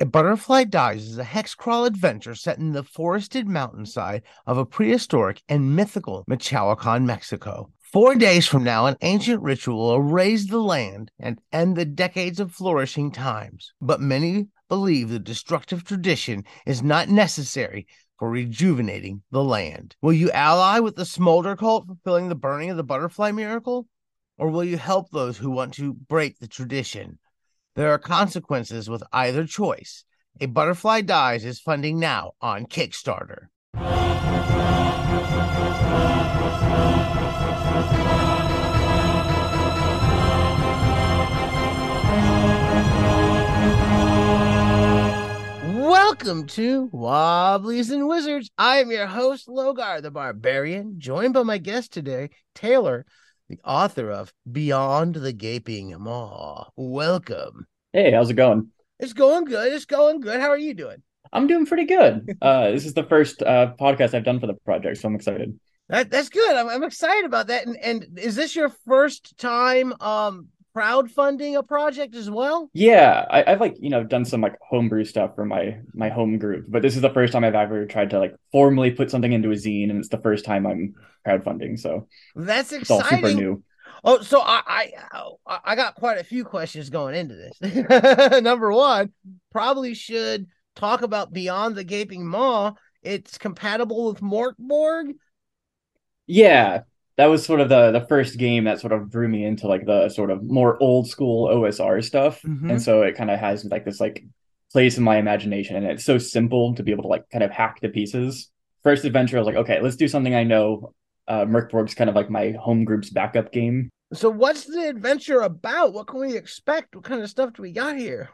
A Butterfly Dies is a hex crawl adventure set in the forested mountainside of a prehistoric and mythical Michoacan, Mexico. Four days from now, an ancient ritual will raise the land and end the decades of flourishing times. But many believe the destructive tradition is not necessary for rejuvenating the land. Will you ally with the smolder cult fulfilling the burning of the butterfly miracle? Or will you help those who want to break the tradition? There are consequences with either choice. A Butterfly Dies is funding now on Kickstarter. Welcome to Wobblies and Wizards. I am your host, Logar the Barbarian, joined by my guest today, Taylor, the author of Beyond the Gaping Maw. Welcome. Hey, how's it going? It's going good. It's going good. How are you doing? I'm doing pretty good. Uh, this is the first uh, podcast I've done for the project, so I'm excited. That, that's good. I'm, I'm excited about that. And and is this your first time um crowdfunding a project as well? Yeah, I, have like you know done some like homebrew stuff for my my home group, but this is the first time I've ever tried to like formally put something into a zine, and it's the first time I'm crowdfunding. So that's exciting. It's all super new. Oh, so I I I got quite a few questions going into this. Number one, probably should talk about Beyond the Gaping Maw. It's compatible with Mörk Borg. Yeah, that was sort of the the first game that sort of drew me into like the sort of more old school OSR stuff, mm-hmm. and so it kind of has like this like place in my imagination, and it's so simple to be able to like kind of hack the pieces. First adventure, I was like, okay, let's do something I know. Uh, Mörk Borg's kind of like my home group's backup game. So, what's the adventure about? What can we expect? What kind of stuff do we got here?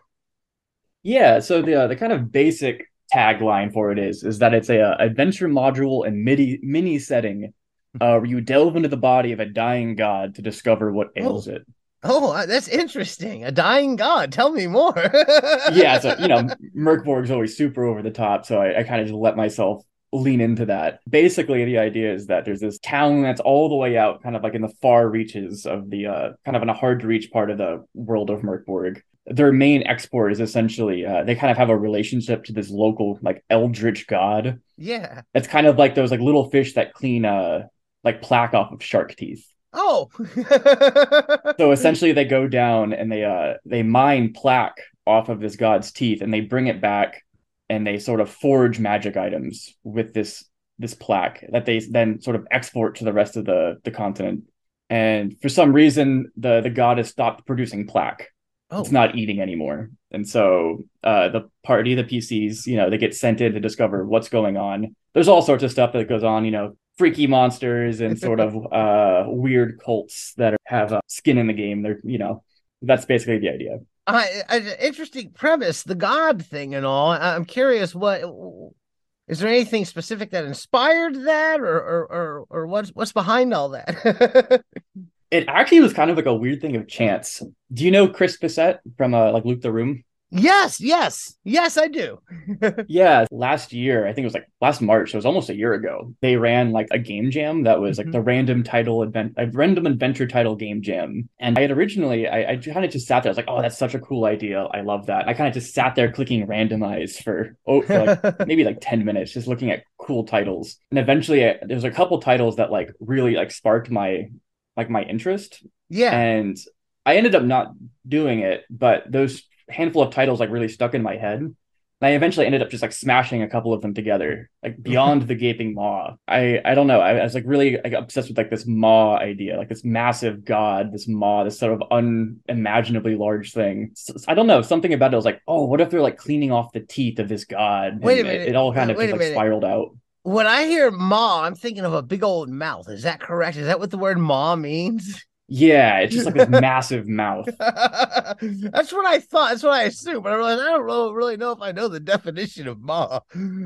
Yeah, so the uh, the kind of basic tagline for it is is that it's a, a uh, adventure module and mini mini setting uh, where you delve into the body of a dying god to discover what oh. ails oh. it. Oh, that's interesting. A dying god. Tell me more. yeah, so you know, Mörk Borg's always super over the top, so I, I kind of just let myself lean into that. Basically, the idea is that there's this town that's all the way out, kind of like in the far reaches of the uh, kind of in a hard to reach part of the world of Mörk Borg. Their main export is essentially uh, they kind of have a relationship to this local like eldritch god. Yeah, it's kind of like those like little fish that clean uh like plaque off of shark teeth. Oh. so essentially they go down and they uh they mine plaque off of this god's teeth and they bring it back and they sort of forge magic items with this this plaque that they then sort of export to the rest of the the continent. And for some reason the the god has stopped producing plaque. Oh. It's not eating anymore. And so uh the party, the PCs, you know, they get sent in to discover what's going on. There's all sorts of stuff that goes on, you know, freaky monsters and sort of uh, weird cults that have uh, skin in the game. They're you know that's basically the idea. Uh, interesting premise, the God thing and all. I'm curious, what is there anything specific that inspired that, or or or, or what's what's behind all that? it actually was kind of like a weird thing of chance. Do you know Chris Bissette from uh, like Loot the Room? Yes, yes, yes, I do. yeah, last year, I think it was like last March, so it was almost a year ago. They ran like a game jam that was like mm-hmm. the random title event, a random adventure title game jam. And I had originally, I, I kind of just sat there. I was like, oh, that's such a cool idea. I love that. I kind of just sat there clicking randomize for, oh, for like maybe like 10 minutes, just looking at cool titles. And eventually, I, there was a couple titles that like really like sparked my like my interest. Yeah. And I ended up not doing it, but those handful of titles like really stuck in my head. And I eventually ended up just like smashing a couple of them together, like mm-hmm. beyond the gaping maw. I I don't know. I, I was like really like obsessed with like this maw idea, like this massive god, this maw, this sort of unimaginably large thing. So, I don't know. Something about it was like, oh, what if they're like cleaning off the teeth of this god? Wait a minute. It, it all kind of just, like spiraled out. When I hear maw, I'm thinking of a big old mouth. Is that correct? Is that what the word maw means? Yeah, it's just like this massive mouth. That's what I thought. That's what I assumed. But I realized I don't really know if I know the definition of maw.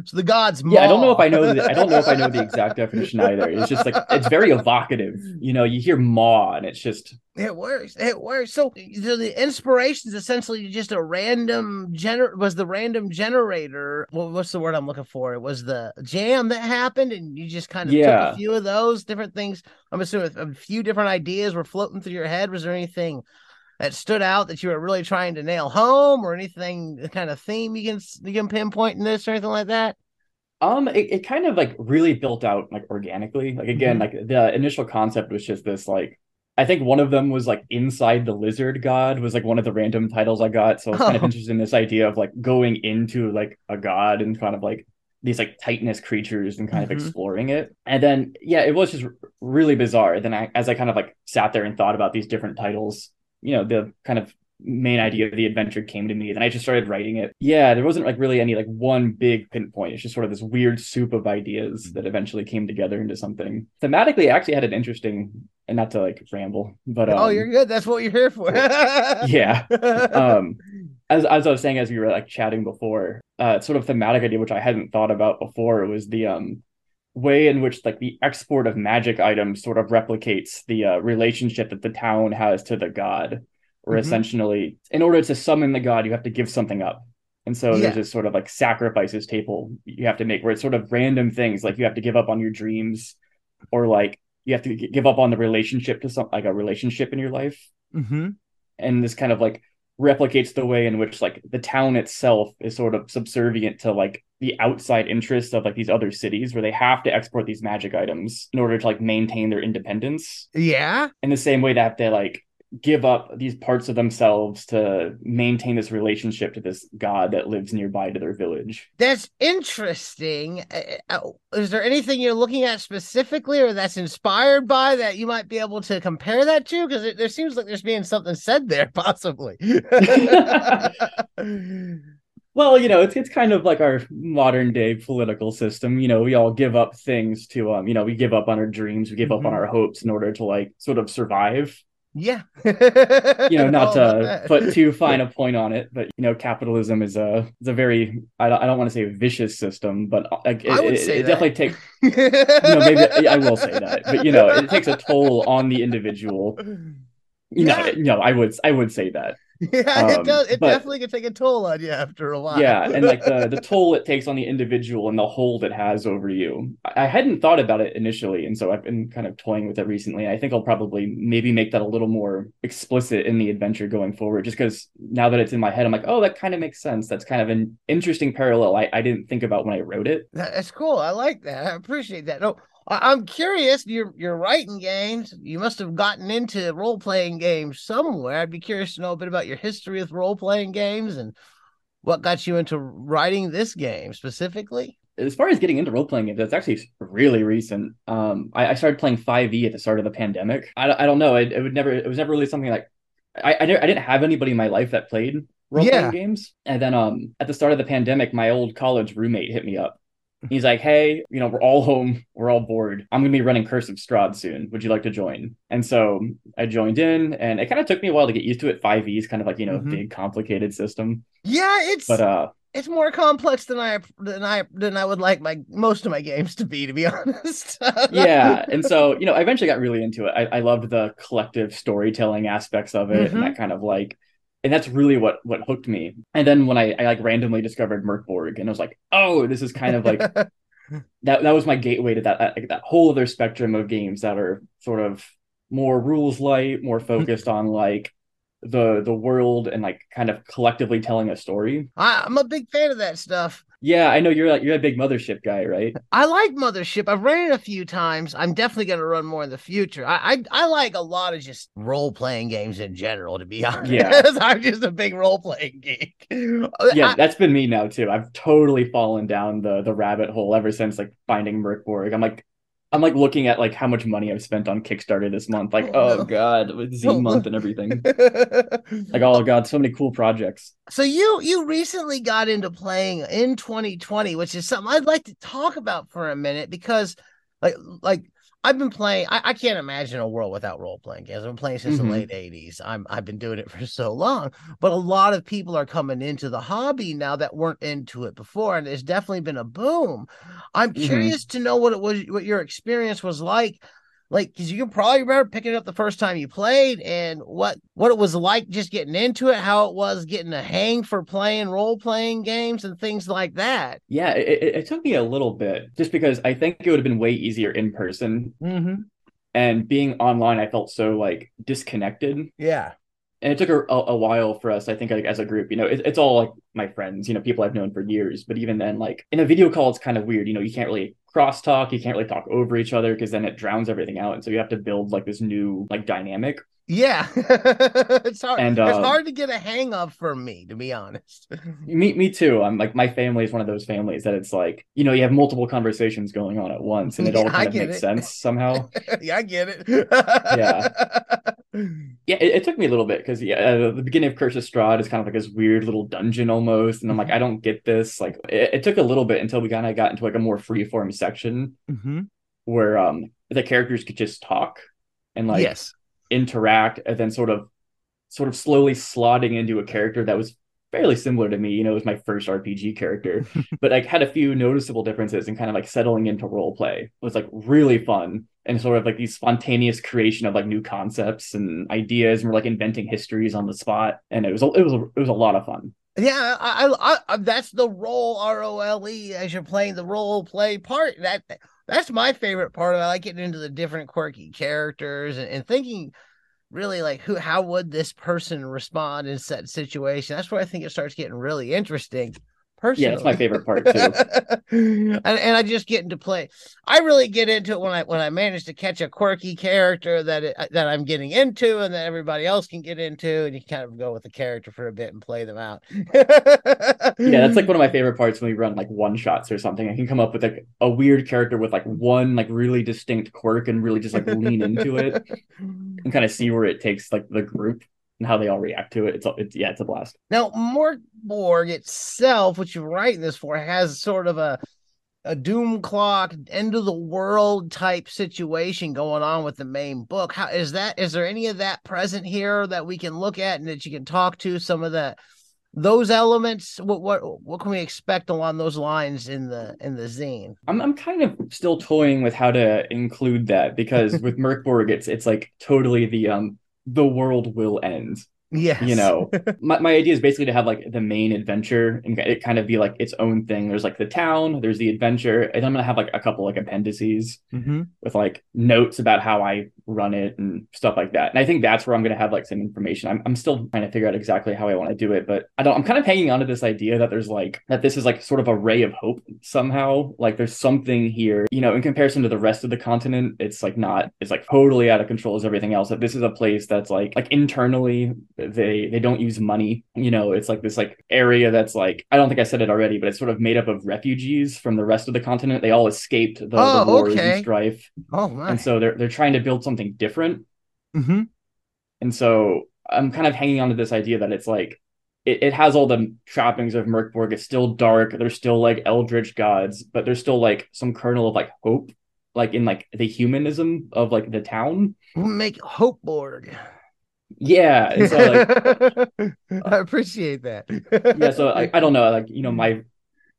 So the god's maw. Yeah, I don't know if I know. The, I don't know if I know the exact definition either. It's just like it's very evocative. You know, you hear maw, and it's just it works. It works. So, so the inspiration is essentially just a random gener was the random generator. What, what's the word I'm looking for? It was the jam that happened, and you just kind of yeah. took a few of those different things. I'm assuming a few different ideas were floating through your head. Was there anything that stood out that you were really trying to nail home, or anything kind of theme you can you can pinpoint in this or anything like that? Um, it, it kind of like really built out like organically. Like again, mm-hmm. like the initial concept was just this like I think one of them was like inside the lizard god was like one of the random titles I got. So I was kind of oh. interested in this idea of like going into like a god and kind of like these like titanous creatures and kind mm-hmm. of exploring it. And then yeah, it was just really bizarre. Then I as I kind of like sat there and thought about these different titles, you know, the kind of main idea of the adventure came to me. Then i just started writing it. Yeah there wasn't like really any like one big pinpoint. It's just sort of this weird soup of ideas that eventually came together into something. Thematically I actually had an interesting and not to like ramble but um, oh you're good. That's what you're here for. Yeah. Um as, as i was saying as we were like chatting before uh sort of thematic idea which i hadn't thought about before was the um way in which like the export of magic items sort of replicates the uh, relationship that the town has to the god or mm-hmm. essentially in order to summon the god you have to give something up and so yeah. there's this sort of like sacrifices table you have to make where it's sort of random things like you have to give up on your dreams or like you have to give up on the relationship to some like a relationship in your life mm-hmm. and this kind of like replicates the way in which like the town itself is sort of subservient to like the outside interests of like these other cities where they have to export these magic items in order to like maintain their independence. Yeah? In the same way that they like give up these parts of themselves to maintain this relationship to this god that lives nearby to their village. That's interesting. Uh, uh, is there anything you're looking at specifically or that's inspired by that you might be able to compare that to? Because there seems like there's being something said there, possibly. well, you know, it's it's kind of like our modern day political system. You know, we all give up things to um, you know, we give up on our dreams, we give mm-hmm. up on mm-hmm. our hopes in order to like sort of survive. Yeah. you know, not to put too fine a point on it, but you know, capitalism is a is a very I don't, I don't want to say vicious system, but uh, it, it, it definitely takes. you know, maybe I will say that, but you know, it takes a toll on the individual. You yeah. know, no, I would I would say that. Yeah, um, it does. It but, definitely can take a toll on you after a while. yeah, and like the the toll it takes on the individual and the hold it has over you. I hadn't thought about it initially, and so I've been kind of toying with it recently. I think I'll probably maybe make that a little more explicit in the adventure going forward, just because now that it's in my head, I'm like, oh, that kind of makes sense. That's kind of an interesting parallel I, I didn't think about when I wrote it. That's cool. I like that. I appreciate that. No, I- am curious. You're you're writing games. You must have gotten into role playing games somewhere. I'd be curious to know a bit about your history with role playing games and what got you into writing this game specifically. As far as getting into role playing games, that's actually really recent. Um, I, I, started playing 5e at the start of the pandemic. I, I don't know. It, it would never. It was never really something like I I, never, I didn't have anybody in my life that played role playing yeah. games. And then um at the start of the pandemic, my old college roommate hit me up He's like, hey, you know, we're all home, we're all bored. I'm gonna be running Curse of Strahd soon. Would you like to join? And so I joined in, and it kind of took me a while to get used to it. Five E is kind of like you know, mm-hmm. big complicated system. Yeah, it's but uh, it's more complex than I than I than I would like my most of my games to be, to be honest. yeah, and so you know, I eventually got really into it. I, I loved the collective storytelling aspects of it, mm-hmm. and that kind of like and that's really what what hooked me. And then when I, I like randomly discovered Mörk Borg, and I was like, oh, this is kind of like that. That was my gateway to that like, that whole other spectrum of games that are sort of more rules light, more hmm. focused on like the the world and like kind of collectively telling a story. I, I'm a big fan of that stuff. Yeah, I know you're like you're a big mothership guy, right? I like mothership. I've ran it a few times. I'm definitely going to run more in the future. I, I, I like a lot of just role playing games in general. To be honest, yeah, I'm just a big role playing geek. Yeah, I, that's been me now too. I've totally fallen down the the rabbit hole ever since like finding Mörk Borg. I'm like, I'm like looking at like how much money I've spent on Kickstarter this month. Like, oh, oh no. god, with Z oh, month and everything. like, oh god, so many cool projects. So you you recently got into playing in 2020, which is something I'd like to talk about for a minute because like like I've been playing. I, I, can't imagine a world without role playing games. I've been playing since mm-hmm. the late '80s. I'm I've been doing it for so long. But a lot of people are coming into the hobby now that weren't into it before, and it's definitely been a boom. I'm mm-hmm. curious to know what it was, what your experience was like like because you can probably remember picking it up the first time you played and what what it was like just getting into it how it was getting a hang for playing role playing games and things like that. Yeah it, it, took me a little bit just because i think it would have been way easier in person. Mm-hmm. and being online i felt so like disconnected. Yeah. And it took a, a, while for us i think like as a group you know it, it's all like my friends you know people i've known for years. But even then like in a video call it's kind of weird you know you can't really crosstalk you can't really talk over each other because then it drowns everything out and so you have to build like this new like dynamic yeah, it's hard. And, uh, it's hard to get a hang of for me, to be honest. me, me too. I'm like my family is one of those families that it's like you know you have multiple conversations going on at once, and it yeah, all kind of makes it. sense somehow. yeah, I get it. yeah, yeah. It, it, took me a little bit because yeah, uh, the beginning of Curse of Strahd is kind of like this weird little dungeon almost, and I'm like, mm-hmm. I don't get this. Like, it, it, took a little bit until we kind of got into like a more freeform section mm-hmm. where um the characters could just talk and like yes interact and then sort of sort of slowly slotting into a character that was fairly similar to me. You know, it was my first RPG character, but like had a few noticeable differences and kind of like settling into role play it was like really fun and sort of like these spontaneous creation of like new concepts and ideas and we're like inventing histories on the spot. And it was it was it was a lot of fun. Yeah, I, I, I that's the role R O L E as you're playing the role play part. That that's my favorite part of it. I like getting into the different quirky characters and, and thinking really like who how would this person respond in that situation. That's where I think it starts getting really interesting personally. Yeah, that's my favorite part too. and, and I just get into play. I really get into it when I when I manage to catch a quirky character that it, that I'm getting into, and that everybody else can get into, and you kind of go with the character for a bit and play them out. yeah, that's like one of my favorite parts when we run like one shots or something. I can come up with like a weird character with like one like really distinct quirk and really just like lean into it and kind of see where it takes like the group and how they all react to it. It's it's yeah, it's a blast. Now, Mörk Borg itself, which you're writing this for, has sort of a a doom clock end of the world type situation going on with the main book. How is that? Is there any of that present here that we can look at and that you can talk to some of the those elements? What what what can we expect along those lines in the in the zine? I'm I'm kind of still toying with how to include that because with Mörk Borg, it's it's like totally the um the world will end. Yes. You know, my, my idea is basically to have like the main adventure and it kind of be like its own thing. There's like the town, there's the adventure, and I'm gonna have like a couple like appendices mm-hmm. with like notes about how I run it and stuff like that. And I think that's where I'm gonna have like some information. I'm I'm still trying to figure out exactly how I want to do it, but I don't I'm kind of hanging on to this idea that there's like that this is like sort of a ray of hope somehow. Like there's something here, you know, in comparison to the rest of the continent, it's like not it's like totally out of control as everything else. That this is a place that's like like internally they they don't use money you know it's like this like area that's like i don't think i said it already but it's sort of made up of refugees from the rest of the continent they all escaped the, oh, the wars okay. and strife oh my. and so they're they're trying to build something different mm-hmm. and so i'm kind of hanging on to this idea that it's like it, it has all the trappings of Mörk Borg. It's still dark. There's still like eldritch gods, but there's still like some kernel of like hope, like in like the humanism of like the town. Make Hope Borg. Yeah. So like, I appreciate that. yeah. So I, I don't know, like, you know, my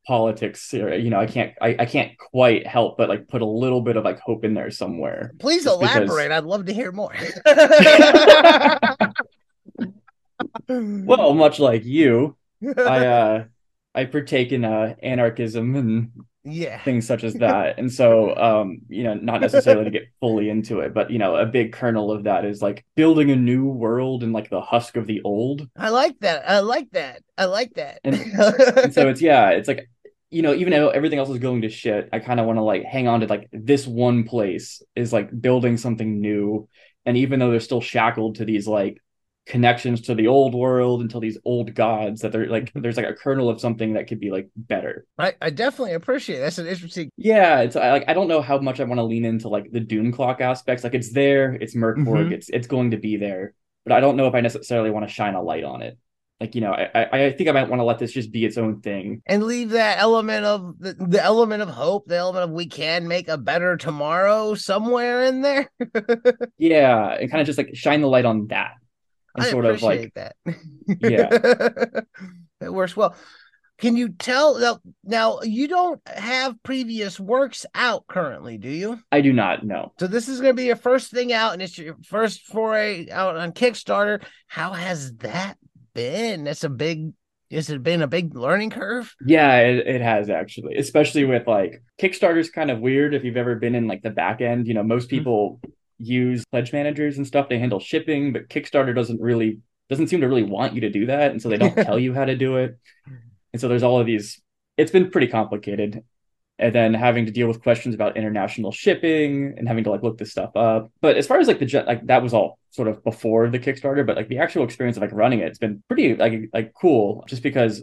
politics, you know, I can't, I, I can't quite help but like put a little bit of like hope in there somewhere. Please elaborate. Because... I'd love to hear more. well, much like you, I, uh, I partake in uh, anarchism and yeah. Things such as that. And so um you know not necessarily to get fully into it but you know a big kernel of that is like building a new world and like the husk of the old. I like that. I like that. I like that. And, and so it's yeah it's like you know even though everything else is going to shit i kind of want to like hang on to like this one place is like building something new. And even though they're still shackled to these like connections to the old world and to these old gods that they're like there's like a kernel of something that could be like better. I, I definitely appreciate it. that's an interesting yeah it's I, like i don't know how much i want to lean into like the doom clock aspects. Like it's there it's Mörk Borg mm-hmm. it's it's going to be there but i don't know if i necessarily want to shine a light on it. Like you know i i think i might want to let this just be its own thing. And leave that element of the, the element of hope the element of we can make a better tomorrow somewhere in there? Yeah and kind of just like shine the light on that and I sort of like that. yeah, it works well. Can you tell now, now? You don't have previous works out currently, do you? I do not. No. So this is going to be your first thing out, and it's your first foray out on Kickstarter. How has that been? That's a big. Has it been a big learning curve? Yeah, it, it has actually, especially with like Kickstarter's kind of weird if you've ever been in like the back end. You know, most mm-hmm. Use pledge managers and stuff. They handle shipping, but Kickstarter doesn't really doesn't seem to really want you to do that, and so they don't tell you how to do it. And so there's all of these. It's been pretty complicated, and then having to deal with questions about international shipping and having to like look this stuff up. But as far as like the like that was all sort of before the Kickstarter, but like the actual experience of like running it, it's been pretty like like cool. Just because,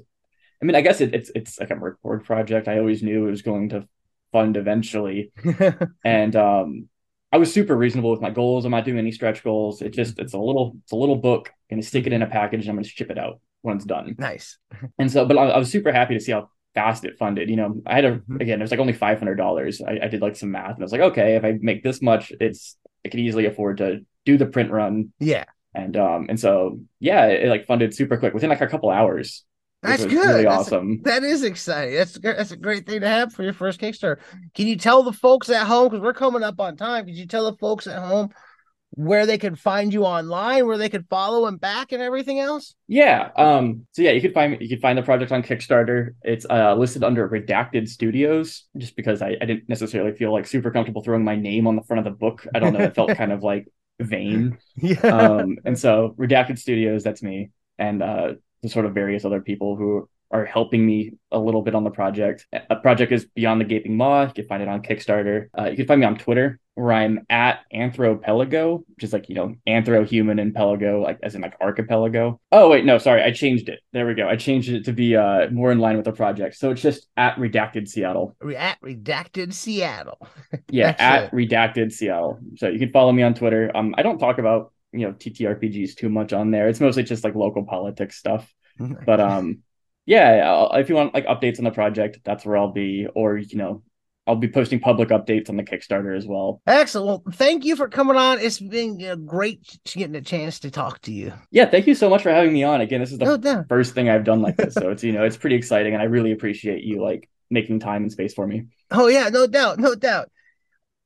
I mean, I guess it, it's it's like a record project. I always knew it was going to fund eventually, and um, I was super reasonable with my goals. I'm not doing any stretch goals. It just it's a little it's a little book. I'm gonna stick it in a package and I'm gonna ship it out when it's done. Nice. And so, but I, I was super happy to see how fast it funded. You know, I had a mm-hmm. again, it was like only five hundred dollars. I, I, did like some math, and I was like, okay, if I make this much, it's I could easily afford to do the print run. Yeah. And um and so yeah, it, it like funded super quick within like a couple hours. That's good. Really that's awesome. That is exciting. That's that's a great thing to have for your first Kickstarter. Can you tell the folks at home because we're coming up on time? Can you tell the folks at home where they can find you online, where they can follow and back and everything else? Yeah. Um, so yeah, you can find you can find the project on Kickstarter. It's uh, listed under Redacted Studios, just because I, I didn't necessarily feel like super comfortable throwing my name on the front of the book. I don't know, it felt kind of like vain. Yeah. Um, and so Redacted Studios, that's me. And uh the sort of various other people who are helping me a little bit on the project. A project is Beyond the Gaping Maw. You can find it on Kickstarter. Uh, you can find me on Twitter where I'm at Anthropelago, which is like, you know, anthro human and pelago, like as in like archipelago. Oh, wait, no, sorry. I changed it. There we go. I changed it to be uh, more in line with the project. So it's just at Redacted Seattle. At Redacted Seattle. yeah, at it. Redacted Seattle. So you can follow me on Twitter. Um, I don't talk about, you know, TTRPGs too much on there. It's mostly just like local politics stuff. but um yeah, I'll, if you want like updates on the project, that's where I'll be. Or you know, I'll be posting public updates on the Kickstarter as well. Excellent. Well, thank you for coming on. It's been great getting a chance to talk to you. Yeah, thank you so much for having me on. Again, this is the no, first thing I've done like this, so it's you know it's pretty exciting, and I really appreciate you like making time and space for me. Oh yeah, no doubt, no doubt.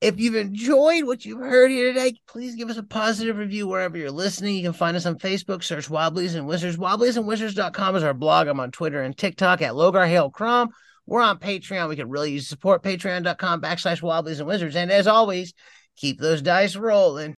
If you've enjoyed what you've heard here today, please give us a positive review wherever you're listening. You can find us on Facebook, search Wobblies and Wizards. Wobblies and Wizards.com is our blog. I'm on Twitter and TikTok at Logar Hail Crom. We're on Patreon. We could really use support. Patreon.com backslash Wobblies and Wizards. And as always, keep those dice rolling.